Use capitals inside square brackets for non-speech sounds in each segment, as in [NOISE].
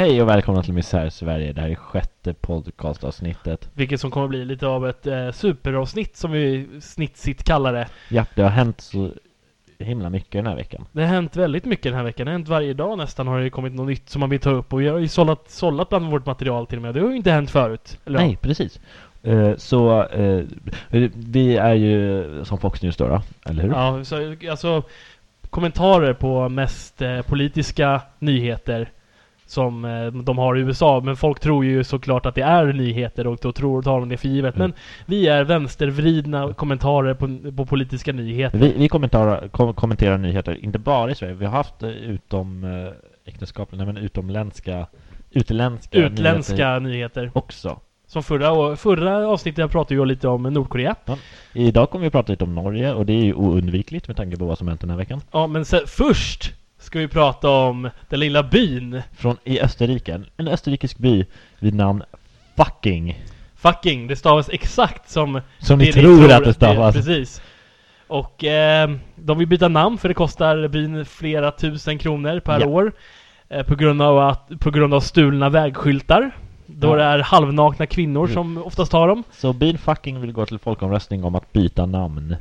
Hej och välkomna till Misär Sverige. Det här är sjätte podcastavsnittet. Vilket som kommer bli lite av ett eh, superavsnitt som vi snittsigt kallar det. Ja, det har hänt så himla mycket den här veckan. Det har hänt väldigt mycket den här veckan. Det har hänt varje dag nästan har det kommit något nytt som man vill ta upp. Och vi har ju sållat, sållat bland vårt material till och med. Det har ju inte hänt förut. Eller, Nej, precis. Eh, så eh, vi är ju som Fox News då, då eller hur? Ja, så, alltså kommentarer på mest eh, politiska nyheter som eh, de har i USA. Men folk tror ju såklart att det är nyheter och då tror tar de det för givet. Mm. Men vi är vänstervridna kommentarer på, på politiska nyheter. Vi, vi kommenterar, kom, kommenterar nyheter, inte bara i Sverige. Vi har haft eh, utom eh, äktenskapliga, men utomländska, utländska, Utländska nyheter nyheter. också. Som förra, förra avsnittet pratade jag lite om Nordkorea. Idag kommer vi prata lite om Norge och det är ju oundvikligt med tanke på vad som hänt den här veckan. Ja, men först ska vi prata om den lilla byn. Från i Österrike, en- österrikisk by vid namn Fucking. Fucking, det stavas exakt som Som ni det tror att det stavas. precis. Och eh, de vill byta namn för det kostar byn flera tusen kronor per Ja. år. Eh, på, grund av att, på grund av stulna vägskyltar. Då Ja. det är halvnakna kvinnor Mm. som oftast har dem. Så byn Fucking vill gå till folkomröstning om att byta namn.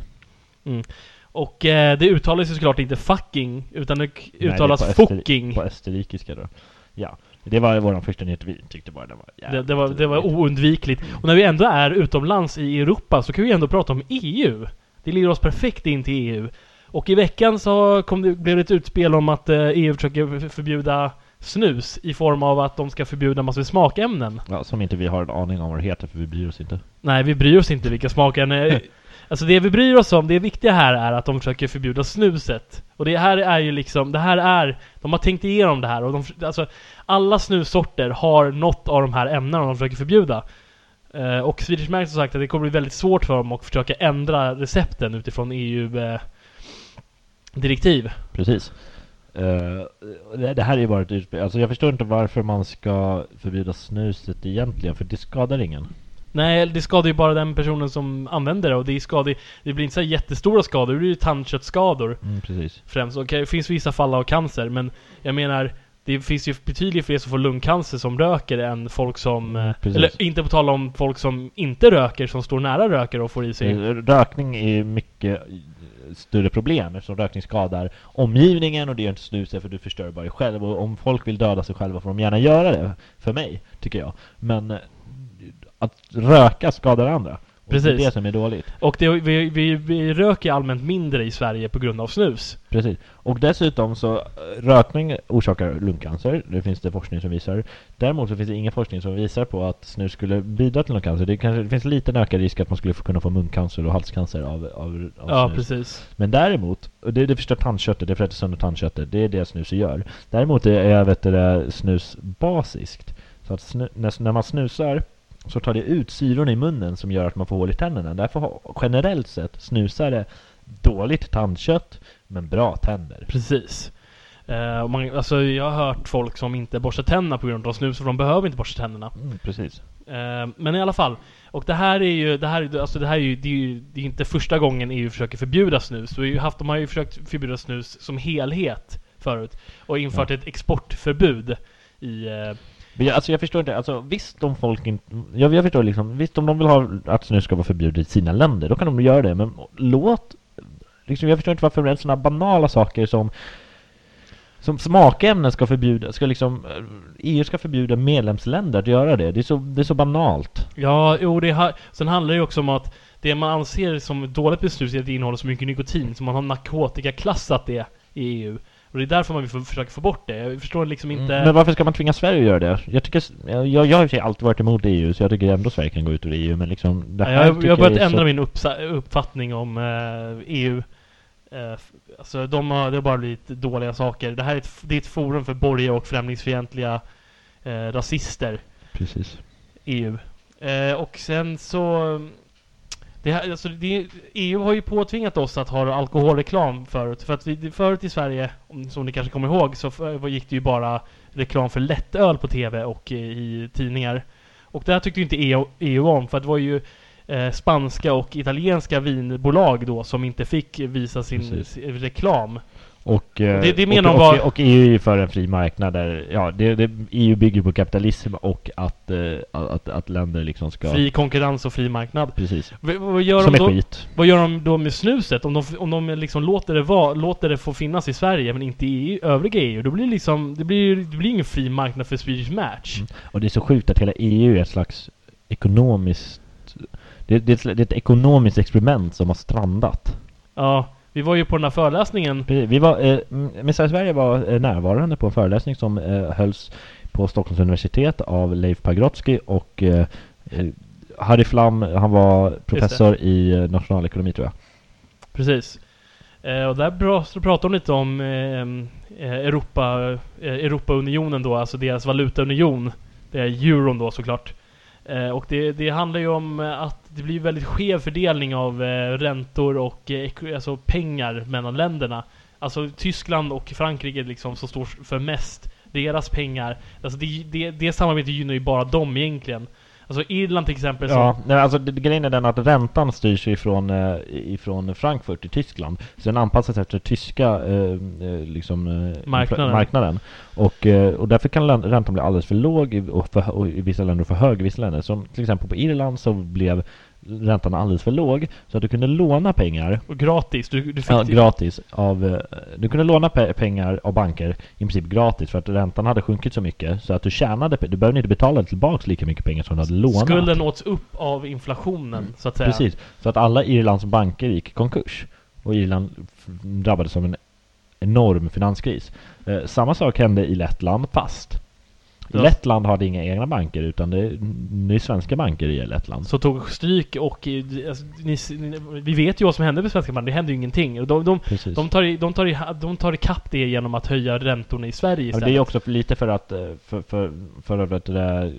Och eh, det uttalas ju såklart inte fucking, utan det k- Nej, uttalas det på fucking. På österrikiska då. Ja, det var vår första nyhet. Vi tyckte bara det var Det, det, var, det var oundvikligt. Och när vi ändå är utomlands i Europa så kan vi ändå prata om EU. Det leder oss perfekt in till EU. Och i veckan så kom det, blev det ett utspel om att eh, EU försöker förbjuda snus i form av att de ska förbjuda massor med smakämnen. Ja, som inte vi har en aning om vad det heter för vi bryr oss inte. Nej, vi bryr oss inte vilka smakämnen... [LAUGHS] Alltså det vi bryr oss om, det viktiga här är att de försöker förbjuda snuset. Och det här är ju liksom, det här är... De har tänkt igenom det här och de, alltså alla snussorter har något av de här ämnena de försöker förbjuda. Eh, och Swedish Match har sagt att det kommer bli väldigt svårt för dem att försöka ändra recepten utifrån EU-direktiv. Eh, Precis. Uh, det, det här är ju bara ett utspel. Alltså jag förstår inte varför man ska förbjuda snuset egentligen, för det skadar ingen. Nej, det skadar ju bara den personen som använder det och det, skadar, det blir inte så jättestora skador, det blir ju tandköttsskador. Mm, precis. främst. Och det finns vissa fall av cancer, men jag menar det finns ju betydligt fler som får lungcancer som röker än folk som... Mm, eh, eller inte på tal om folk som inte röker, som står nära röker och får i sig... Eh, Rökning är mycket större problem eftersom rökning skadar omgivningen och det gör inte snuset för du förstör bara dig själv och om folk vill döda sig själva får de gärna göra det för mig, tycker jag. Men eh, att röka skadar andra. Och Det är det som är dåligt. Och det, vi, vi, vi röker allmänt mindre i Sverige på grund av snus. Precis. Och dessutom så eh, rökning orsakar lungcancer. Det finns det forskning som visar. Däremot så finns det ingen forskning som visar på att snus skulle bidra till lungcancer. Det, kanske, det finns liten ökad risk att man skulle kunna få muncancer och halscancer av, av, av Ja, snus. precis. Men däremot, och det, det förstör tandköttet, det fräter sönder tandköttet. Det är det snuset gör. Däremot är, vet du, det, snus basiskt. Så att snu, när, när man snusar så tar det ut syrorna i munnen som gör att man får hål i tänderna. Därför har generellt sett snusare dåligt tandkött men bra tänder. Precis. Eh, och man, alltså jag har hört folk som inte borstar tänderna på grund av snus, för de behöver inte borsta tänderna. Mm, precis. Eh, men i alla fall. Och det här är ju, det här, är- alltså det här är ju, det är ju det är inte första gången EU försöker förbjuda snus. Vi har haft, de har ju försökt förbjuda snus som helhet förut. Och infört Ja. ett exportförbud i... Eh, men jag, alltså jag förstår inte, alltså visst om folk inte, jag, jag förstår liksom, visst om de vill ha att snus ska vara förbjudet i sina länder, då kan de göra det, men låt, liksom jag förstår inte varför sådana banala saker som som smakämnen ska förbjuda, ska liksom, EU ska förbjuda medlemsländer att göra det. Det är så, det är så banalt. ja, jo det ha, Sen handlar det ju också om att det man anser som dåligt beslut är att det innehåller så mycket nikotin, så man har narkotikaklassat det i EU. Och det är därför man vill försöka få bort det. Jag förstår liksom inte... Mm, Men varför ska man tvinga Sverige att göra det? Jag tycker, jag, jag har i och för sig alltid varit emot EU, så jag tycker ändå Sverige kan gå ut ur EU, men liksom det Ja, här jag, tycker jag har börjat ändra så, min uppfattning om eh, EU. Eh, alltså de har, det har bara blivit dåliga saker. Det här är ett, det är ett forum för borgerliga och främlingsfientliga eh, rasister, Precis. EU. Eh, och sen så... Det här, alltså det, EU har ju påtvingat oss att ha alkoholreklam förut. För att vi, förut i Sverige, om- som ni kanske kommer ihåg, så för, gick det ju bara reklam för lättöl på TV och i tidningar. Och det här tyckte ju inte EU, EU om, för att det var ju eh, spanska och italienska vinbolag då som inte fick visa sin Precis. reklam. Och, eh, Det- det menar och, och, och EU är ju för en fri marknad där, ja, det, det, EU bygger på kapitalism och att, eh, att, att länder liksom ska... Fri konkurrens och fri marknad. Precis. V- vad, gör Som de är då, skit. vad gör de då med snuset? Om de, om de liksom låter det vara, låter det få finnas i Sverige men inte i EU, övriga EU, då blir det liksom, det blir, det blir ingen fri marknad för Swedish Match. Mm. Och det är så sjukt att hela EU är ett slags ekonomiskt... Det, det, det är ett ekonomiskt experiment som har strandat. Ja, vi var ju på den här föreläsningen. Precis. Vi var, eh, Missar Sverige var eh, närvarande på en föreläsning som eh, hölls på Stockholms universitet av Leif Pagrotsky och eh, eh, Harry Flam, han var professor i eh, nationalekonomi tror jag. Precis. Eh, och där pratar de lite om eh, Europa, eh, Europaunionen då, alltså deras valutaunion. Det är euron då såklart. Eh, och det, det handlar ju om eh, att det blir väldigt skev fördelning av eh, räntor och alltså pengar mellan länderna. Alltså Tyskland och Frankrike liksom som står för mest. Deras pengar. Alltså det, det, det samarbetet gynnar ju bara dem egentligen. Alltså Irland till exempel. Ja, nej, alltså det, grejen är den att räntan styrs ifrån, eh, ifrån Frankfurt i Tyskland. Så den anpassas efter tyska eh, eh, liksom, eh, Marknaden. marknaden. Och, eh, och därför kan räntan bli alldeles för låg i, och, för, och i vissa länder och för hög i vissa länder. Som till exempel på Irland så blev räntan alldeles för låg så att du kunde låna pengar Och gratis. Du, du fick ja, gratis av, eh, du kunde låna pe- pengar av banker i princip gratis för att räntan hade sjunkit så mycket så att du tjänade, du behövde inte betala tillbaks lika mycket pengar som du hade lånat. Skulden åts upp av inflationen, så att säga. Precis, så att alla Irlands banker gick i konkurs och Irland drabbades av en enorm finanskris. Eh, samma sak hände i Lettland fast Ja. Lettland hade inga egna banker utan det är, det är svenska banker i Lettland. Så tog stryk och eh, alltså, ni, ni, vi vet ju vad som hände med svenska bank. Det hände ju ingenting. De, de, Precis. de, tar de, tar de tar ikapp det genom att höja räntorna i Sverige Ja, istället. det är också för lite för att eh, för, för, för att det där,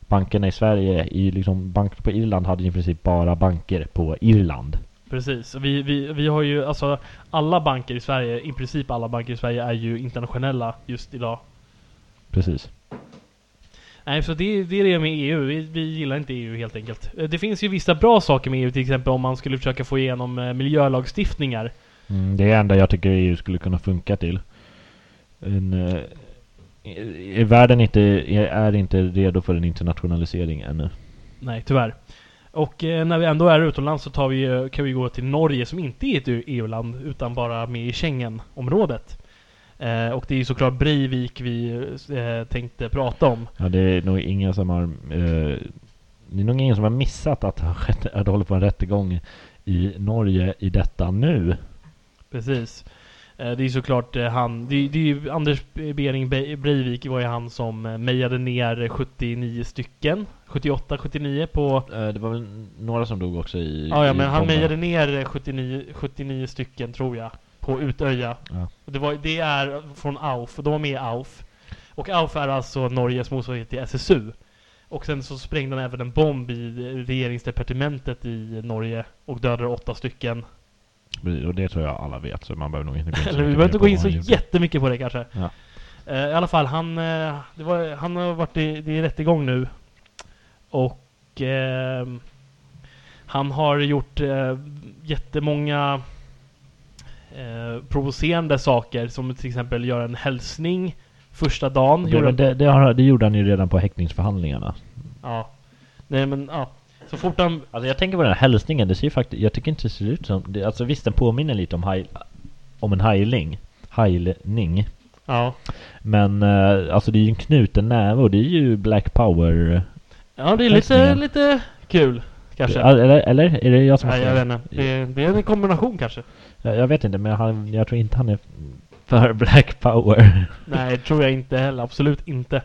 bankerna i Sverige, i liksom banker på Irland hade i princip bara banker på Irland. Precis. Vi, vi, vi har ju alltså alla banker i Sverige, i princip alla banker i Sverige är ju internationella just idag. Precis. Nej, så det, det är det med EU. Vi, vi gillar inte EU helt enkelt. Eh, Det finns ju vissa bra saker med EU, till exempel om man skulle försöka få igenom eh, miljölagstiftningar. Mm, det är enda jag tycker EU skulle kunna funka till. En, eh, är världen inte, är, inte redo för en internationalisering ännu. Nej, tyvärr. Och eh, när vi ändå är utomlands så tar vi, kan vi gå till Norge som inte är ett EU-land utan bara med i Schengen-området. Eh, och det är ju såklart Breivik vi eh, tänkte prata om. Ja, det är nog ingen som har eh, Det är nog ingen som har missat att att det håller på en rättegång i Norge i detta nu. Precis. Eh, det är ju såklart eh, han, det, det är ju Anders Bering Be- Breivik var ju han som eh, mejade ner 79 stycken. 78, 79 på det var väl några som dog också i Ja, ja men han mejade ner 79, 79 stycken tror jag. På Utöja. Ja. Och det, var, det är från AUF, de var med i AUF. Och AUF är alltså Norges motsvarighet till SSU. Och sen så sprängde han även en bomb i regeringsdepartementet i Norge och dödade åtta stycken. Och det tror jag alla vet så man behöver nog inte gå in så vi mycket behöver inte gå in så jättemycket på det kanske. Ja. Eh, I alla fall, han, det var, han har varit i, det är rättegång nu. Och ehm, han har gjort eh, jättemånga eh, provocerande saker. Som till exempel göra en hälsning första dagen. Det, gjorde det, det, har, det gjorde han ju redan på häktningsförhandlingarna. Ja. Nej men ja. Så fort han... Alltså jag tänker på den här hälsningen, det ser ju faktiskt, jag tycker inte det ser ut som, det, alltså visst den påminner lite om, haj, om en hajling, hajlning. Ja. Men eh, alltså det är ju en knuten näve och det är ju Black Power. Ja det är lite, lite kul. Kanske. Eller, eller är det jag som Nej jag vet inte. Det är en kombination kanske. Jag, jag vet inte men han, jag tror inte han är för Black Power. [LAUGHS] Nej, det tror jag inte heller. Absolut inte.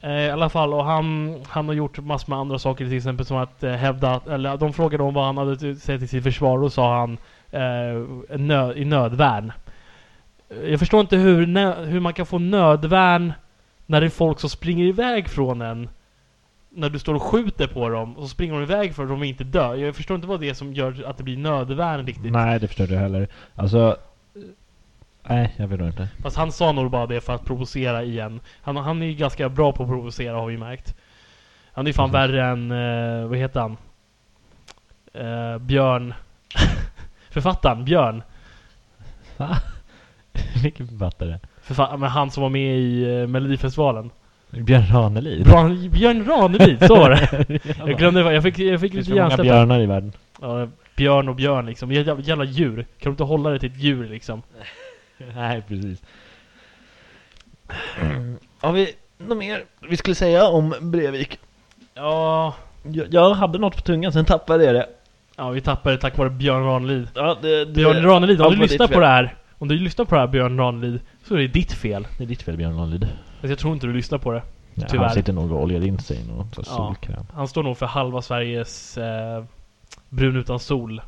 Eh, I alla fall, och han, han har gjort massor med andra saker, till exempel som att eh, hävda, eller de frågade om vad han hade sett i sitt försvar, och sa han eh, nö, i nödvärn. Eh, jag förstår inte hur, nö, hur man kan få nödvärn när det är folk som springer iväg från en när du står och skjuter på dem och så springer de iväg för att de inte dör. Jag förstår inte vad det är som gör att det blir nödvärn riktigt. Nej det förstår jag heller. Alltså Nej jag vet inte. Fast han sa nog bara det för att provocera igen. Han, han är ju ganska bra på att provocera har vi märkt. Han är ju fan Mhm. värre än, eh, vad heter han? Eh, Björn. [LAUGHS] Författaren Björn. Va? [LAUGHS] Vilken författare? Förfa- men han som var med i eh, Melodifestivalen. Björn Ranelid? Björn, Björn Ranelid, så var det. [LAUGHS] Jag glömde, jag fick, jag fick Det finns lite för många hjärnsläpp. björnar i världen. Ja, björn och björn liksom. Jävla, jävla djur. Kan du inte hålla det till ett djur liksom? [LAUGHS] Nej, precis. [CLEARS THROAT] Har vi något mer vi skulle säga om Brevik? Ja, Jag, jag hade något på tungan, sen tappade jag det. ja vi tappade det tack vare Björn Ranelid. Ja, det, det, Björn Ranelid, om du lyssnar på det här Om du lyssnar på det här Björn Ranelid Så är det ditt fel Det är ditt fel Björn Ranelid. Fast jag tror inte du lyssnar på det Ja, Tyvärr. han sitter nog och oljar in sig i någon Ja. solkräm. Han står nog för halva Sveriges eh, Brun utan sol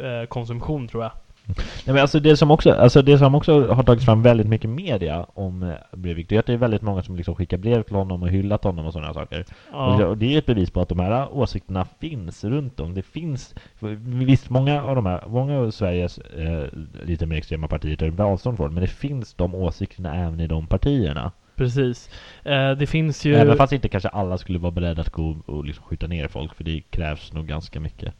eh, Konsumtion tror jag Nej, men alltså det som också, alltså det som också har tagits fram väldigt mycket media om eh, Breivik, det är att det är väldigt många som liksom skickar brev till honom och hyllat honom och sådana saker. Och, det, Ja, och det är ett bevis på att de här åsikterna finns runt om. Det finns, visst många av de här, många av Sveriges eh, lite mer extrema partier tar avstånd från, men det finns de åsikterna även i de partierna. Precis eh, Det finns ju Även fast inte kanske alla skulle vara beredda att gå och liksom skjuta ner folk, för det krävs nog ganska mycket.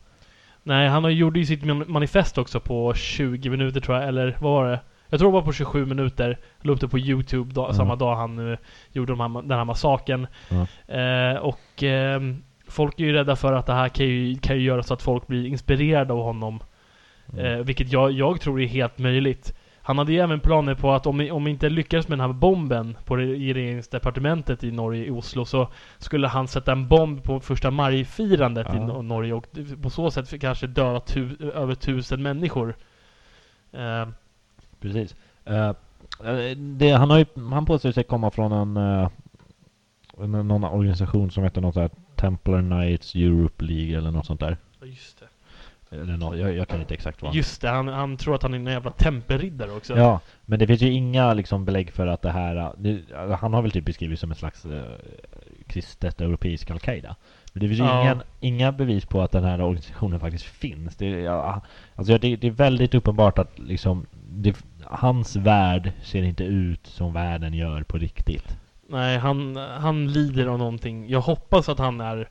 Nej, han gjorde ju sitt man- manifest också på 20 minuter tror jag, eller vad var det? Jag tror det var på 27 minuter. La upp det på Youtube dag, Ja. samma dag han eh, gjorde de här, den här massakern. Ja. Eh, och ehm, folk är ju rädda för att det här kan ju, kan ju göra så att folk blir inspirerade av honom. Mm. Eh, vilket jag, jag tror är helt möjligt. Han hade ju även planer på att om, om inte lyckades med den här bomben på i regeringsdepartementet i Norge, i Oslo, så skulle han sätta en bomb på första maj-firandet i Ja. Nor- Norge och på så sätt kanske döda tu, över tusen människor. Eh, Precis. Eh, det, han, har ju, han påstår sig komma från en, en någon organisation som heter något sånt här Templar Knights Europe League eller något sånt där. ja, just det. Eller nå jag, jag kan inte exakt vad. Just det, han, han tror att han är en jävla tempelriddare också. Ja, men det finns ju inga liksom belägg för att det här, det, alltså, han har väl typ beskrivits som en slags eh, kristet europeisk Al-Qaida. Men det finns ju Ja. ingen, inga bevis på att den här organisationen faktiskt finns. Det, ja, alltså det, det är väldigt uppenbart att liksom, det, hans värld ser inte ut som världen gör på riktigt. Nej, han, han lider av någonting. Jag hoppas att han är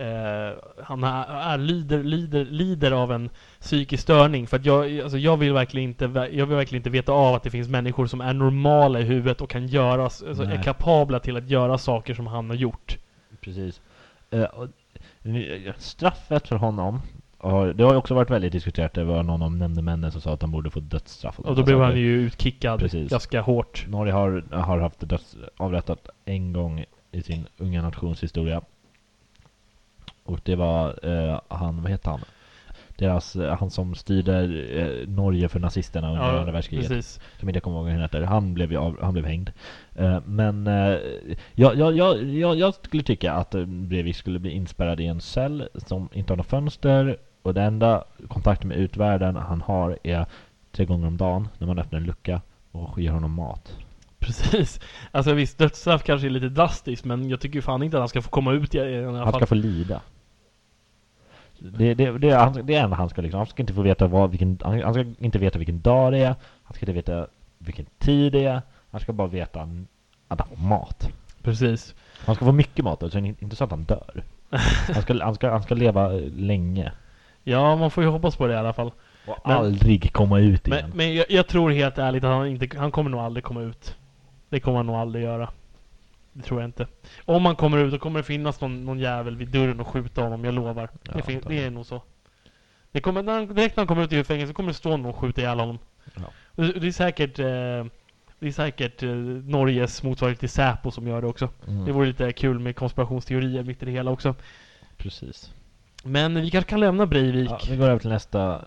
eh, han är, är, lider, lider, lider av en psykisk störning. För att jag, alltså jag vill verkligen inte, jag vill verkligen inte veta av att det finns människor som är normala i huvudet och kan göra, alltså är kapabla till att göra saker som han har gjort. Precis. Eh, och, nu- straffet för honom, har, det har ju också varit väldigt diskuterat. Det var någon av nämndemännen som sa att han borde få dödsstraff. Och då blev han ju utkickad Precis. ganska hårt. Norge har, har haft döds, avrättat en gång i sin unga nations historia. Och det var eh, han, vad heter han? Deras, eh, han som styrde eh, Norge för nazisterna under andra världskriget. precis. Som inte kommer ihåg vad han heter. Han blev, av, han blev hängd. Eh, men eh, jag, jag, jag, jag, jag skulle tycka att eh, Breivik skulle bli inspärrad i en cell som inte har något fönster. Och det enda kontakten med utvärlden han har är tre gånger om dagen när man öppnar en lucka och ger honom mat. Precis. Alltså visst, dödsstraff kanske är lite drastiskt men jag tycker fan inte att han ska få komma ut i, alla Han fall. ska få lida. Det, det, det, han, det är enda han ska liksom, han ska inte få veta vad, vilken, han, ska inte veta vilken dag det är, han ska inte veta vilken tid det är, han ska bara veta att han får mat. Precis. Han ska få mycket mat, alltså inte så att han dör. [LAUGHS] Han ska, han ska, han ska leva eh, länge. Ja, man får ju hoppas på det i alla fall. Och Men- aldrig komma ut igen. Men, men jag, jag tror helt ärligt att han inte, han kommer nog aldrig komma ut. Det kommer han nog aldrig göra. Det tror jag inte. Om han kommer ut, då kommer det finnas någon, någon jävel vid dörren och skjuta honom, jag lovar. Ja, det, fin- det är nog så. Det kommer, när han, direkt när han kommer ut ur fängelset kommer det stå någon och skjuta ihjäl honom. Ja. Det, det är säkert eh, Det är säkert eh, Norges motsvarighet till Säpo som gör det också. Mm, Det vore lite kul med konspirationsteorier mitt i det hela också. Precis. Men vi kanske kan lämna Breivik. Ja, vi går över till nästa,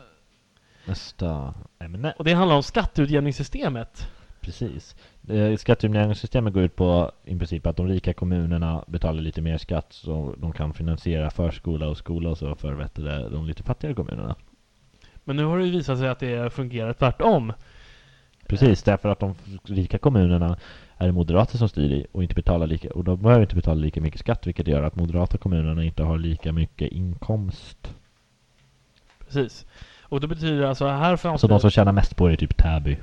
nästa ämne. Och det handlar om skatteutjämningssystemet. Precis. Eh, Skatteutjämningssystemet går ut på i princip att de rika kommunerna betalar lite mer skatt så de kan finansiera förskola och skola och så för det, de lite fattigare kommunerna. Men nu har det ju visat sig att det fungerar tvärtom. Precis, därför att de rika kommunerna är det moderater som styr i och inte betalar lika och de behöver inte betala lika mycket skatt vilket gör att moderata kommunerna inte har lika mycket inkomst. Precis. Och det betyder alltså här fanns Så det... de som tjänar mest på det är typ Täby.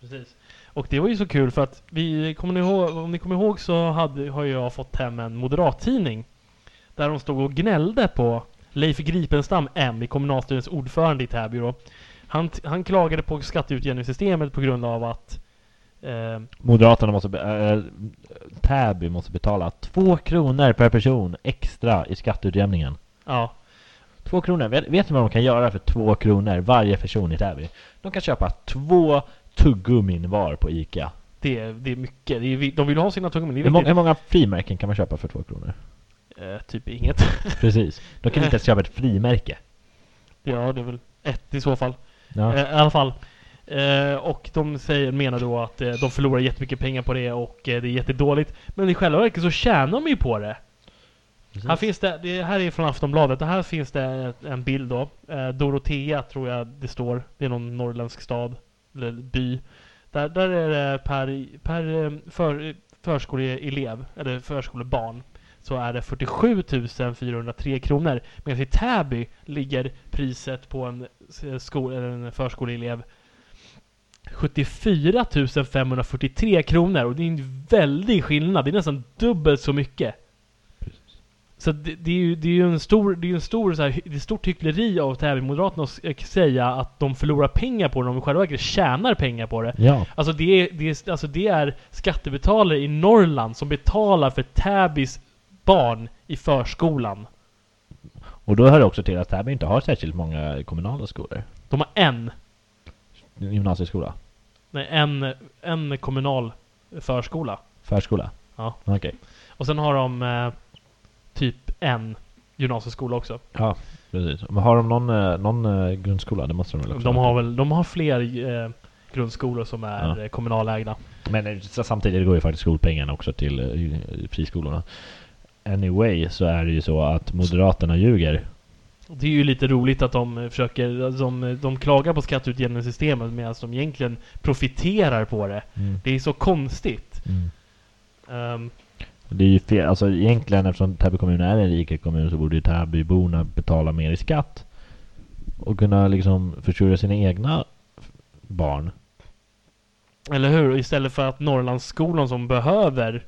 Precis. Och det var ju så kul för att vi, kommer ni ihåg, om ni kommer ihåg så hade, har jag fått hem en moderattidning. Där de stod och gnällde på Leif Gripenstam M, i kommunalstyrelsens ordförande i Täby då. Han, han klagade på skatteutjämningssystemet på grund av att eh, Moderaterna måste, äh, Täby måste betala två kronor per person extra i skatteutjämningen. ja, Två kronor. Vet, vet ni vad de kan göra för två kronor varje person i Täby? De kan köpa två tuggummin var på Ica. det, är- det är mycket. Det är, de vill ha sina tuggummin. Hur många, hur många frimärken kan man köpa för två kronor? Eh, typ inget. [LAUGHS] Precis. De kan inte ens köpa ett frimärke. ja, det är väl ett i så fall. Ja. Eh, I alla fall. Eh, och de säger, menar då att eh, de förlorar jättemycket pengar på det och eh, det är jättedåligt. Men i själva verket så tjänar de ju på det. Precis. Här finns det, det här är från Aftonbladet, det här finns det en bild då. Eh, Dorotea tror jag det står. Det är någon norrländsk stad, eller by. Där, där är det per, per eh, för, förskoleelev, eller förskolebarn, så är det 47 403 kronor. Medan i Täby ligger priset på en, eh, skol, eller en förskoleelev 74 543 kronor. Och det är en väldig skillnad. Det är nästan dubbelt så mycket. Så det, det är ju, det är ju en stor, det är en stor så här, det är stort hyckleri av Täby-moderaterna att s- säga att de förlorar pengar på det, de själva verket tjänar pengar på det. Ja. Alltså det, är, det, är, alltså det är skattebetalare i Norrland som betalar för Täbys barn i förskolan. Och då hör det också till att Täby inte har särskilt många kommunala skolor. De har en, Gymnasieskola. nej, en, en kommunal förskola. Förskola. Ja. Okej. Och sen har de eh, typ en gymnasieskola också. Ja, precis. Men har de någon, eh, någon eh, grundskola? Det måste de väl också De ha. har väl, de har fler eh, grundskolor som är Ja. kommunalägda. Men samtidigt går ju faktiskt skolpengarna också till friskolorna. Anyway så är det ju så att Moderaterna ljuger. Det är ju lite roligt att de försöker, de, de klagar på skatteutjämningssystemet medan de egentligen profiterar på det. Mm. Det är så konstigt. Mm. Ehm, det är ju fel. Alltså egentligen eftersom Täby kommun är en rik kommun så borde ju Täbyborna betala mer i skatt. Och kunna liksom försörja sina egna barn. eller hur? Istället för att Norrlandsskolan som behöver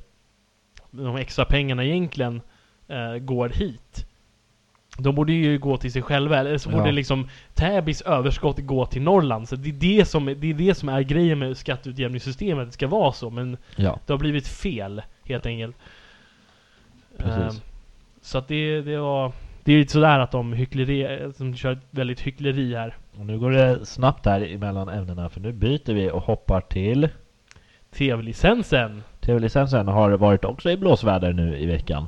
de extra pengarna egentligen eh, går hit. De borde ju gå till sig själva, eller så borde Ja. liksom Täbys överskott gå till Norrland. Så det är det som, det är, det som är grejen med skatteutjämningssystemet, det ska vara så. Men Ja. det har blivit fel, helt enkelt. Ehm, så att det, det var... Det är lite sådär att de hyckleri, de kör ett väldigt hyckleri här. Och nu går det snabbt här emellan ämnena för nu byter vi och hoppar till TV-licensen! TV-licensen har varit också i blåsväder nu i veckan.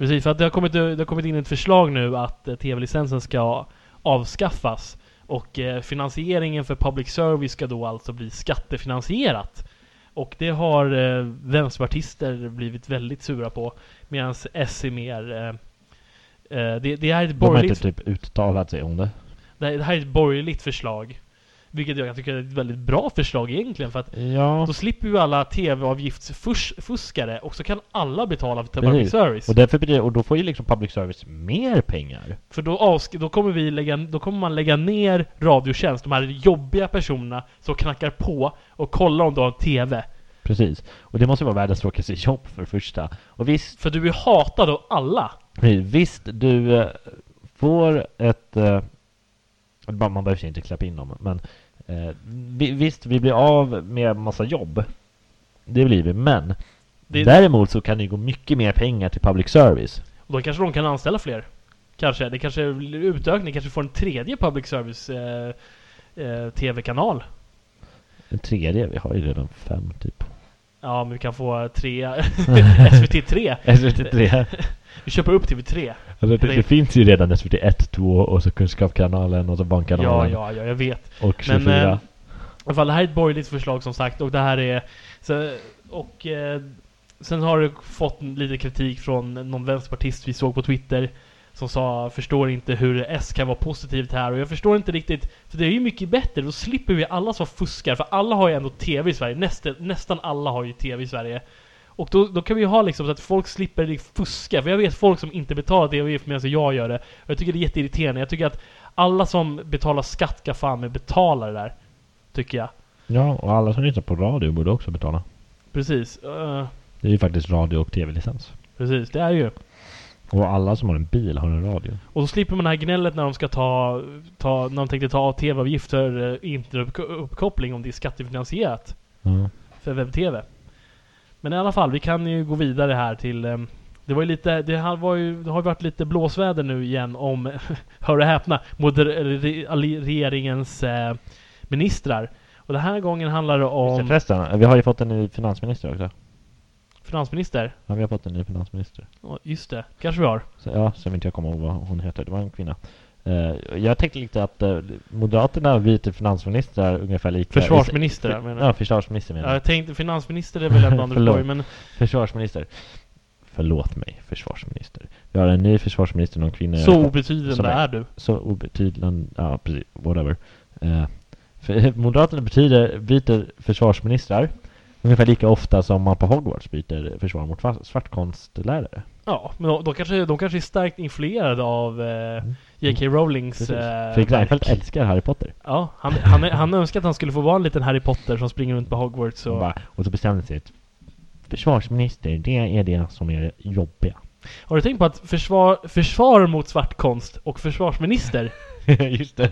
Precis, för att det har kommit, det har kommit in ett förslag nu att eh, TV-licensen ska avskaffas. Och eh, finansieringen för public service ska då alltså bli skattefinansierat. Och det har eh, vänsterpartister blivit väldigt sura på. Medan S är mer... Eh, eh, det, det är ett De har borgerligt inte typ uttalat sig om det. Det här, det här är ett borgerligt förslag. Vilket jag tycker är ett väldigt bra förslag egentligen. För att Ja. då slipper vi alla tv-avgiftsfuskare och så kan alla betala för public service. Och, därför blir, och då får ju liksom public service mer pengar. För då, avsk- då, kommer vi lägga, då kommer man lägga ner Radiotjänst, de här jobbiga personerna som knackar på och kollar om du har TV. Precis. Och det måste vara världens tråkigaste jobb för första. Och visst, För du är hatad av alla. visst du eh, får ett... Man behöver inte släppa in dem, men eh, vi, visst, vi blir av med massa jobb. Det blir vi, men Det- däremot så kan det gå mycket mer pengar till public service. Och då kanske de kan anställa fler. Kanske. Det kanske blir utökning, kanske får en tredje public service eh, eh, TV-kanal. En tredje, vi har ju redan fem typ. Ja, men vi kan få tre... [LAUGHS] [LAUGHS] SVT3. SVT3. [LAUGHS] Vi köper upp TV3. Alltså, det, det finns ju redan SVT 1, 2 och så Kunskapskanalen och så Ja, Barnkanalen ja, ja, jag vet. och Men, 24. eh, I alla fall, det här är ett borgerligt förslag som sagt och det här är... Så, och eh, sen har det fått lite kritik från någon vänsterpartist vi såg på Twitter som sa förstår inte hur S kan vara positivt här och jag förstår inte riktigt för det är ju mycket bättre, då slipper vi alla som fuskar för alla har ju ändå TV i Sverige, nästan, nästan alla har ju TV i Sverige och då, då kan vi ju ha liksom så att folk slipper fuska, för jag vet folk som inte betalar TV medan jag gör det och jag tycker det är jätteirriterande, jag tycker att alla som betalar skatt ska fan med betala det där Tycker jag Ja, och alla som lyssnar på radio borde också betala. Precis, eh, Det är ju faktiskt radio och tv-licens. precis, det är ju Och alla som har en bil har en radio. Och så slipper man det här gnället när de ska ta, ta när de tänkte ta av TV-avgift för eh, internetuppkoppling om det är skattefinansierat Ja. för webb-TV. Men i alla fall, vi kan ju gå vidare här till eh, det var ju lite, det har, var ju, det har varit lite blåsväder nu igen om, [LAUGHS] hör och häpna, moder, regeringens eh, ministrar. Och den här gången handlar det, om Förresten, vi har ju fått en ny finansminister också. finansminister. Ja, vi har fått en ny finansminister. Ja, just det, kanske vi har. Så, ja, som inte jag kommer ihåg vad hon heter. Det var en kvinna. Eh, jag tänkte lite att uh, Moderaterna byter finansministrar ungefär lika... Försvarsminister, jag menar. Ja, försvarsminister menar Ja, jag. jag tänkte finansminister är väl ändå Anders. [LAUGHS] Borg, men Försvarsminister. Förlåt mig, försvarsminister. Vi har en ny försvarsminister, någon kvinna. så obetydande är- är du. så obetydlig, ja precis, whatever. Eh, för [LAUGHS] Moderaterna betyder, byter försvarsministrar ungefär lika ofta som man på Hogwarts byter försvar mot svartkonstlärare. Ja, men de, de, kanske, de kanske är starkt influerade av eh, Mm. J.K. Rowlings eh, Fredrik Reinfeldt älskar Harry Potter. Ja, han, han, han önskar att han skulle få vara en liten Harry Potter som springer runt på Hogwarts Och, och... så bestämde sig att försvarsminister, det är det som är jobbiga. Har du tänkt på att försvar, försvar mot svartkonst och försvarsminister, [LAUGHS] just det.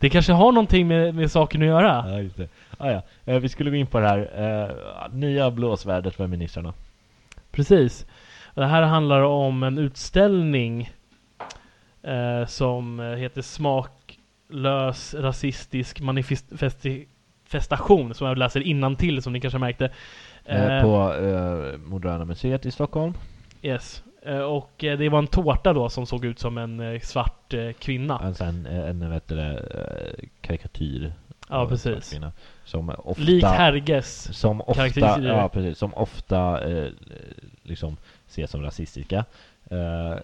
Det kanske har någonting med, med saken att göra? Ja, just det. Ah, ja. Eh, vi skulle gå in på det här eh, nya blåsvärdet för ministrarna. Precis. Det här handlar om en utställning eh, som eh, heter Smaklös rasistisk manifestation som jag läser till som ni kanske märkte. Eh, Eh, på Moderna Museet i Stockholm. Yes. Eh, Och eh, det var en tårta då som såg ut som en eh, svart kvinna. Alltså en, en vet det, karikatyr. Ja, en precis. kvinna. Som ofta... Lik Herges. Som ofta, ja, precis, som ofta eh, liksom ses som rasistiska. Eh,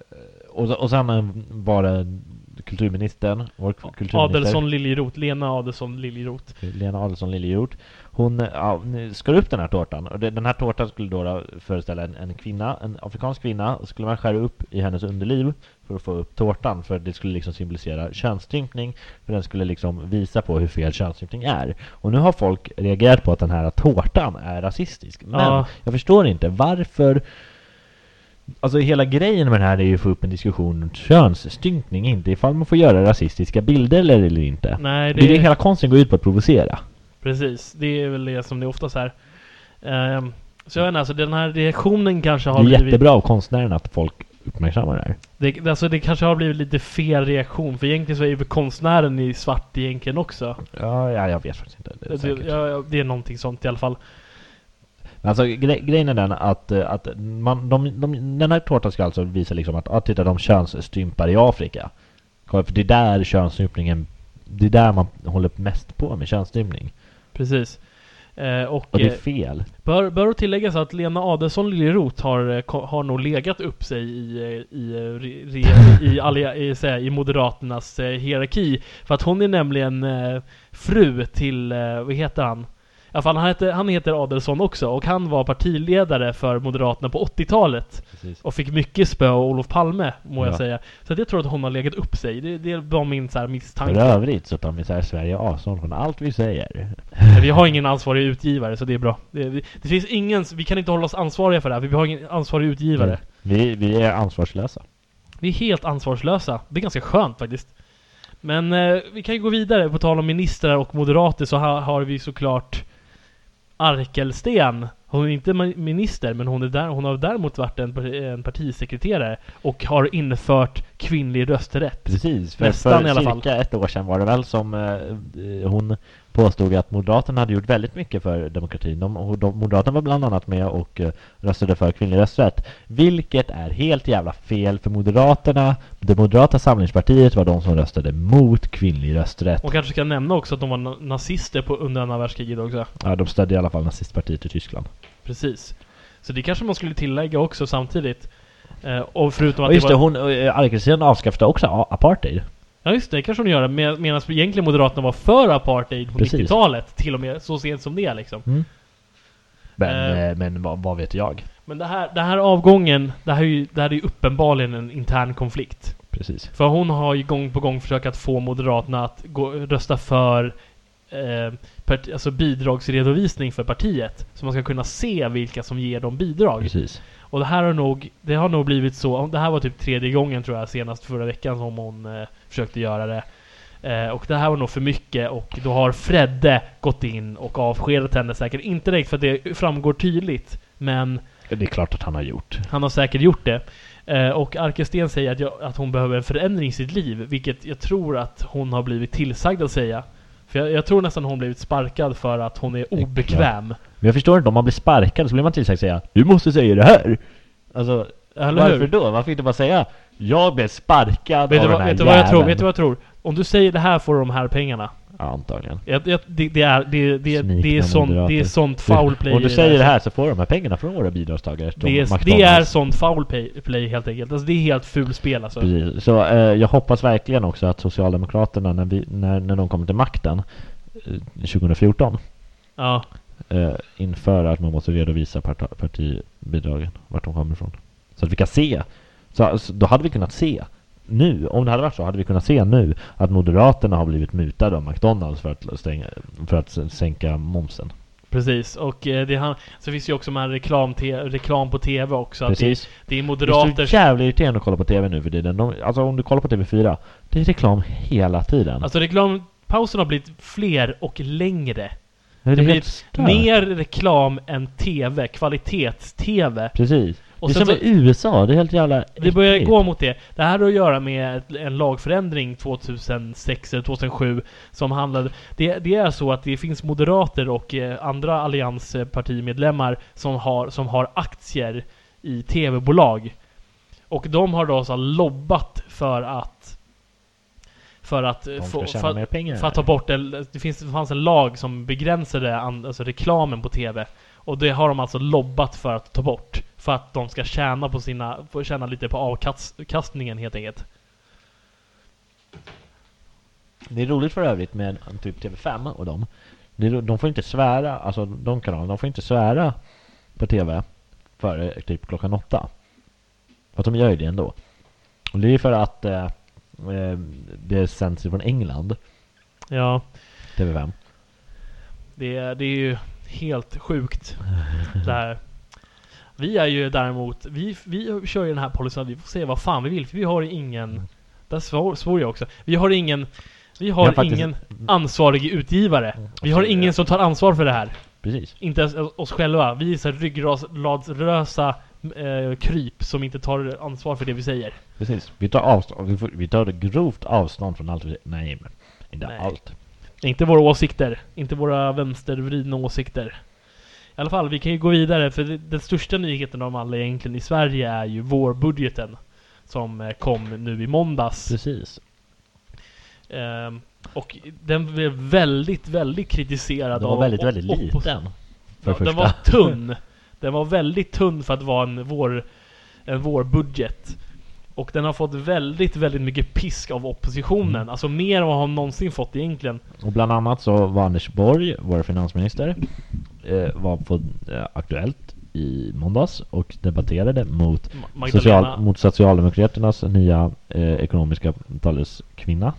och, och sen var det kulturministern, vår kulturminister. Adelsson Liljeroth. Lena Adelsson Liljeroth. Lena Adelsohn Liljeroth. Hon ja, skar upp den här tårtan. Och den här tårtan skulle då föreställa en, en kvinna, en afrikansk kvinna. Och skulle man skära upp i hennes underliv för att få upp tårtan. För det skulle liksom symbolisera könsstympning. För den skulle liksom visa på hur fel könsstympning är. Och nu har folk reagerat på att den här tårtan är rasistisk. Men Ja. jag förstår inte varför Alltså hela grejen med det här är ju att få upp en diskussion om könsstympning, inte ifall man får göra rasistiska bilder eller, inte. Nej, Det är det det, hela konsten går ut på att provocera. precis. Det är väl det som det oftast är. Ehm, så jag vet inte, alltså den här reaktionen kanske Det har är blivit... jättebra av konstnären att folk uppmärksammar det här. Det, alltså det kanske har blivit lite fel reaktion. För egentligen så är ju konstnären i svart egentligen också. Ja, ja jag vet faktiskt inte. Det är Det, ja, det är någonting sånt i alla fall. Alltså gre grejen är den att, eh, att man, de, de, den här tårtan ska alltså visa liksom att, ah, titta de könsstympar i Afrika. För det är där könsstympningen, det är där man håller mest på med könsstympning. Precis. Eh, och Och det är eh, fel. bör, bör tilläggas att Lena Adelsson Liljeroth har, eh, har nog legat upp sig i, i, i, [LAUGHS] i, här, i Moderaternas hierarki. För att hon är nämligen eh, fru till, eh, vad heter han? Alla fall, han heter, han heter Adelsson också och han var partiledare för Moderaterna på 80-talet. Precis. Och fick mycket spö av Olof Palme, må jag Ja. säga. Så att jag tror att hon har legat upp sig. Det, det var min så här, För misstanke. övrigt så tar vi så här Sverige avstånd från allt vi säger. Men Vi har ingen ansvarig utgivare, så det är bra. Det, det, det finns ingen, vi kan inte hålla oss ansvariga för det här, för vi har ingen ansvarig utgivare. Vi, vi är ansvarslösa. Vi är helt ansvarslösa. Det är ganska skönt faktiskt. Men eh, vi kan ju gå vidare. På tal om ministrar och moderater så ha, har vi såklart Arkelsten. Hon är inte minister, men hon, är där, hon har däremot varit en, en partisekreterare och har infört kvinnlig rösträtt. Precis, för, Nästan för i alla fall. cirka ett år sedan var det väl som eh, hon påstod att Moderaterna hade gjort väldigt mycket för demokratin. De, de, Moderaterna var bland annat med och eh, röstade för kvinnlig rösträtt. Vilket är helt jävla fel för Moderaterna. Det Moderata samlingspartiet var de som röstade mot kvinnlig rösträtt. Och kanske ska nämna också att de var na- nazister på, under andra världskriget också. Ja, de stödde i alla fall nazistpartiet i Tyskland. Precis. Så det kanske man skulle tillägga också samtidigt. Eh, och förutom att Och just det, var... hon, eh, Arkelsten avskaffade också apartheid. Ja just det, kanske hon gör. Med, medan egentligen Moderaterna var för apartheid på Precis. 90-talet. Till och med så sent som det liksom. Mm. Men, Eh. eh, men vad, vad vet jag? Men det här, det här avgången, det här är ju, det här är ju uppenbarligen en intern konflikt. Precis. För hon har ju gång på gång försökt att få Moderaterna att gå, rösta för eh, part, alltså bidragsredovisning för partiet. Så man ska kunna se vilka som ger dem bidrag. Precis. Och det här har nog, det har nog blivit så, det här var typ tredje gången tror jag senast förra veckan som hon eh, försökte göra det. Eh, och det här var nog för mycket och då har Fredde gått in och avskedat henne säkert. Inte direkt för att det framgår tydligt, men Det är klart att han har gjort. han har säkert gjort det. Eh, och Arkesten säger att, jag, att hon behöver en förändring i sitt liv, vilket jag tror att hon har blivit tillsagd att säga. För jag, jag tror nästan hon blivit sparkad för att hon är obekväm. Men jag förstår inte, om man blir sparkad så blir man tillsagd säga Du måste säga det här! Alltså, Eller varför hur? då? Varför inte bara säga Jag blev sparkad Vet av du, den vad, här vet du vad jag tror? jäveln." Vet du vad jag tror? Om du säger det här får du de här pengarna. Ja, antagligen. Jag, jag, det, det är, det, det, det, är sånt, det är sånt foul play. Om du säger det här. så får du de här pengarna från våra bidragstagare. Det är, det är sånt foul play, helt enkelt. Alltså det är helt ful spel alltså. Precis. Så eh, jag hoppas verkligen också att Socialdemokraterna när, vi, när, när de kommer till makten eh, 2014 Ja. eh, inför att man måste redovisa parta, partibidragen, vart de kommer ifrån. Så att vi kan se. Så, så då hade vi kunnat se nu, om det hade varit så, hade vi kunnat se nu att Moderaterna har blivit mutade av McDonalds för att, stänga, för att sänka momsen. Precis, och eh, det han, så finns ju också med reklam, te, reklam på TV också. Att det, Precis. det är Det är moderater så jävla irriterande att kolla på TV nu för tiden. De, alltså om du kollar på TV4, det är reklam hela tiden. Alltså reklampauserna har blivit fler och längre. det det blir. Mer reklam än TV, kvalitets-TV. Precis. Och det är som så- i USA, det är helt jävla Det börjar gå mot det. Det här har att göra med en lagförändring 2006 eller 2007 som handlade... Det, det är så att det finns moderater och eh, andra allianspartimedlemmar som har, som har aktier i TV-bolag. Och de har då så lobbat för att för att, eh, få, för, pengar. för att ta bort en, det, finns, det fanns en lag som begränsade an, alltså reklamen på TV. Och det har de alltså lobbat för att ta bort. För att de ska tjäna på sina, tjäna lite på avkastningen helt enkelt. Det är roligt för övrigt med typ TV5 och dem. De får inte svära, alltså de kanalerna, de får inte svära på TV före typ klockan åtta. För att de gör ju det ändå. Och det är för att eh, eh, det sänds från England, Ja, TV5. det, är- det är ju helt sjukt [LAUGHS] det här. Vi är ju däremot, vi, vi kör ju den här policyn att vi får säga vad fan vi vill, för vi har ingen, där svor, svor jag också, vi har ingen, vi har faktiskt- ingen ansvarig utgivare. Vi har ingen som tar ansvar för det här. Precis. Inte ens oss själva. Vi är så här ryggraslösa eh, kryp som inte tar ansvar för det vi säger. Precis. Vi tar avstånd, vi, tar grovt avstånd från allt vi Nej men, inte Nej. allt. Inte våra åsikter. Inte våra vänstervridna åsikter. I alla fall, vi kan ju gå vidare för den största nyheten av alla egentligen i Sverige är ju vårbudgeten. Som eh, kom nu i måndags. Precis. Ehm, och den blev väldigt, väldigt kritiserad Den var av väldigt, väldigt liten. För Ja, första. den var tunn. Den var väldigt tunn för att vara en vår, en vårbudget. Och den har fått väldigt, väldigt mycket pisk av oppositionen. Mm. Alltså mer än vad han någonsin fått egentligen. Och bland annat så var Anders Borg, vår finansminister, eh, var på eh, Aktuellt i måndags och debatterade mot, social, mot Socialdemokraternas nya eh, ekonomiska taleskvinna.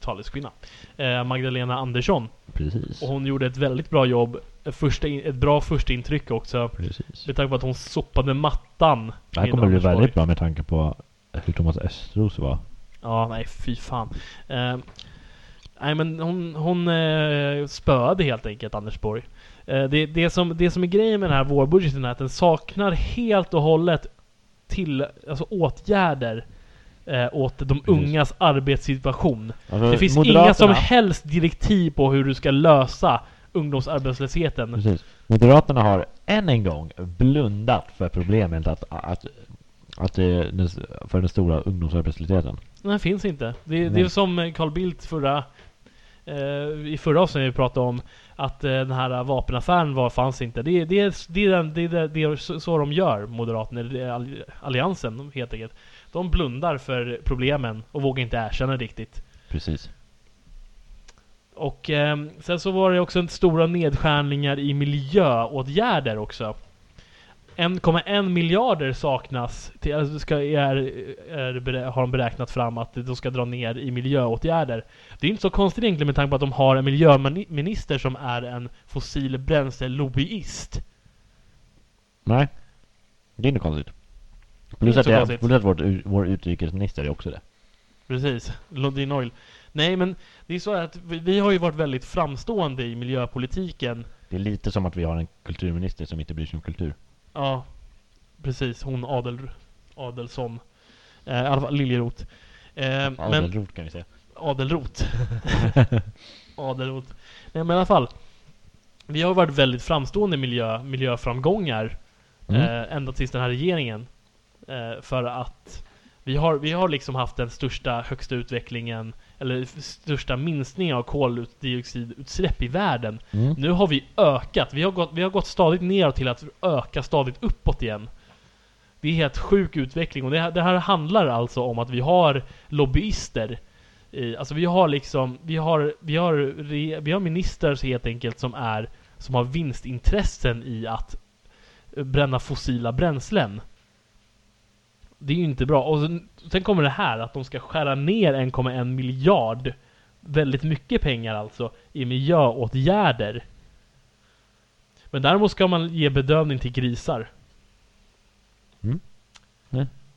taleskvinna. Eh, Magdalena Andersson. Precis. Och hon gjorde ett väldigt bra jobb. Första in, ett bra första intryck också. Precis. Med tanke på att hon sopade mattan. Det här kommer bli väldigt bra med tanke på hur Thomas Östros var. Ja, nej fy fan. Eh, nej men hon, hon eh, spöade helt enkelt Anders Borg. Eh, det, det, som, det som är grejen med den här vårbudgeten är att den saknar helt och hållet till, alltså åtgärder eh, åt de Precis. ungas arbetssituation. Alltså, Det finns Moderaterna- inga som helst direktiv på hur du ska lösa ungdomsarbetslösheten. Precis. Moderaterna har än en gång blundat för problemet att, att, att det är för den stora ungdomsarbetslösheten. Den finns inte. Det, det är som eh, Carl Bildt förra eh, i förra avsnittet vi pratade om att eh, den här vapenaffären var, fanns inte. Det, det, är- det, är den- det, är det, är så, de gör, Moderaterna, är Alliansen helt enkelt. De blundar för problemen och vågar inte erkänna riktigt. Precis. Och ehm, sen så var det också stora nedskärningar i miljöåtgärder också. 1,1 miljarder saknas till, alltså ska, är, är, har de beräknat fram att de ska dra ner i miljöåtgärder. Det är inte så konstigt egentligen med tanke på att de har en miljöminister som är en fossil bränsle-lobbyist. Nej. Det är inte konstigt. Plus att, det, plus att vårt, vår utrikesminister är också det. Precis, Lundin Oil. Nej men det är så att vi, vi har ju varit väldigt framstående i miljöpolitiken. Det är lite som att vi har en kulturminister som inte bryr sig om kultur. Ja, precis. Hon Adel, Adelsson. Eh, I alla fall Liljeroth. Eh, men Adelroth kan vi säga. Adelroth. [LAUGHS] Adelroth. Nej men i alla fall. Vi har varit väldigt framstående miljö, miljöframgångar Mm. eh, ända tills den här regeringen. Eh, för att vi har, vi har liksom haft den största, högsta utvecklingen eller största minskningen av koldioxidutsläpp i världen. Mm. Nu har vi ökat. Vi har gått, vi har gått stadigt neråt till att öka stadigt uppåt igen. Det är helt sjuk utveckling och det här, det här handlar alltså om att vi har lobbyister. I, alltså vi har liksom, vi har, vi har, re, vi har ministrar helt enkelt som är, som har vinstintressen i att bränna fossila bränslen. Det är ju inte bra. Och sen, sen kommer det här att de ska skära ner 1,1 miljard, väldigt mycket pengar alltså, i miljöåtgärder. Men däremot ska man ge bedövning till grisar.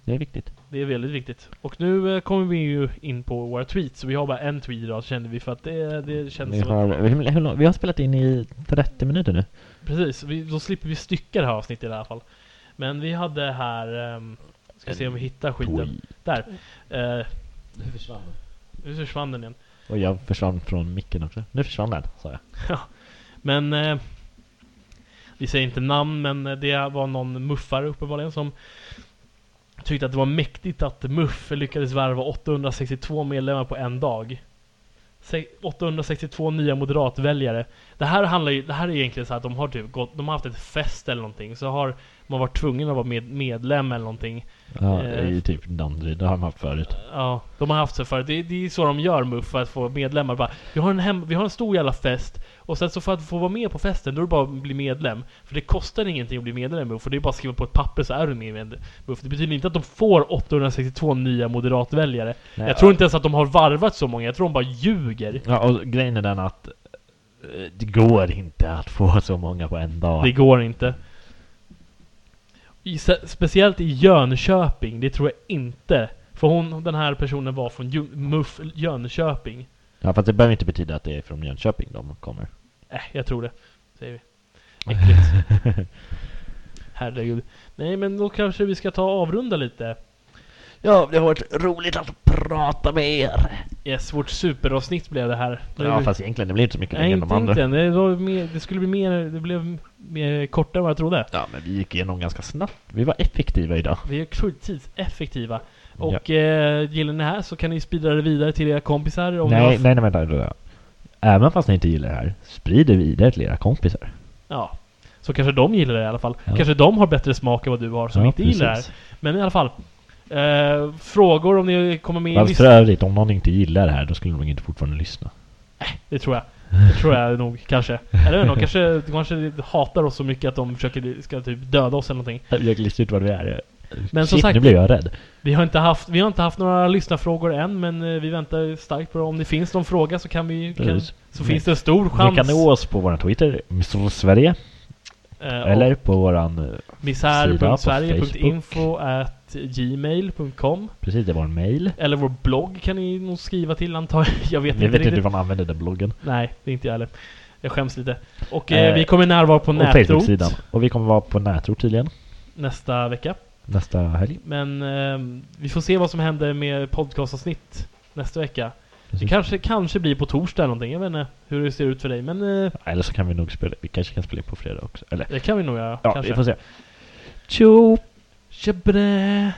Det är viktigt. Det är väldigt viktigt. Och nu eh, kommer vi ju in på våra tweets. Vi har bara en tweet idag kände vi för att det, det känns Vi som har, hur, hur, lång- vi har spelat in i 30 minuter nu. Precis, vi, då slipper vi stycka det här avsnittet i alla fall. Men vi hade här, um, ska se om vi hittar skiten. Tweet. Där. Uh, Nu försvann nu försvann den igen. Och jag försvann från micken också. Nu försvann den, sa jag. [LAUGHS] Men eh, vi säger inte namn, men eh, det var någon muffare uppenbarligen som tyckte att det var mäktigt att MUF lyckades värva 862 medlemmar på en dag. Se- 862 nya moderatväljare. Det här handlar ju, det här är egentligen så att de har typ gått, de har haft ett fest eller någonting, så har man varit tvungen att vara med, medlem eller någonting. Ja, Eh. i typ Danderyd. Det har de haft förut. Ja, de har haft så förut. Det, det är så de gör MUF för att få medlemmar. Bara, vi, har en hem, vi har en stor jävla fest och sen så för att få vara med på festen då är det bara att bli medlem. För det kostar ingenting att bli medlem i MUF och det är bara att skriva på ett papper så är du med i MUF. Det betyder inte att de får 862 nya moderatväljare. Nej, jag tror inte ens att de har varvat så många, jag tror de bara ljuger. Ja, och grejen är den att eh, det går inte att få så många på en dag. Det går inte. I, speciellt i Jönköping, det tror jag inte. För hon, den här personen var från MUF Jönköping. Ja, fast det behöver inte betyda att det är från Jönköping de kommer. Äh, jag tror det. Säger vi. [LAUGHS] Äckligt. Herregud. Nej, men då kanske vi ska ta och avrunda lite. Ja, det har varit roligt att prata med er. Yes, vårt superavsnitt blev det här. Ja, fast egentligen det blir inte så mycket Nej, längre än inte de andra. egentligen. Det, mer, det skulle bli mer, det blev mer kortare än vad jag trodde. Ja, men vi gick igenom ganska snabbt. Vi var effektiva idag. Vi är tidseffektiva. Och eh, gillar ni det här så kan ni sprida det vidare till era kompisar. Om Nej, har, nej, nej, vänta. vänta. Även fast ni inte gillar det här, sprid det vidare till era kompisar. Ja. Så kanske de gillar det i alla fall. Ja. Kanske de har bättre smak än vad du har som Ja, inte gillar det här. precis. Men i alla fall. Eh, frågor om ni kommer med i listan. för övrigt, om någon inte gillar det här, då skulle de inte fortfarande lyssna. Det tror jag. Det tror jag nog kanske. Eller de kanske, kanske hatar oss så mycket att de försöker ska typ döda oss eller någonting. Jag lista ut vad vi är. Men som Shit, sagt- nu blev jag rädd. Vi har inte haft, vi har inte haft några lyssnarfrågor än men eh, vi väntar starkt på det. Om det finns någon fråga så kan vi... Kan, så Ni- finns det en stor Ni chans. kan nå oss på vår Twitter. Sverige, eller på våran... eh, misär.sverige.info gmail.com Precis, det var en mail. Eller vår blogg kan ni nog skriva till antar jag. Jag vet inte vet inte hur man använder den bloggen. Nej, det är inte jag heller. Jag skäms lite. Och eh, Eh, vi kommer närvara på Och Nätrot. Och vi kommer vara på Nätrot tydligen, nästa vecka. nästa helg. Men ehm, vi får se vad som händer med podcastavsnitt nästa vecka. Det Precis. kanske, kanske blir på torsdag eller någonting. Jag vet inte hur det ser ut för dig. Men eh, Eller så kan vi nog spela, vi kanske kan spela in på fredag också. Eller, det kan vi nog göra. ja, kanske. vi får se. Tjo! Tjabrä.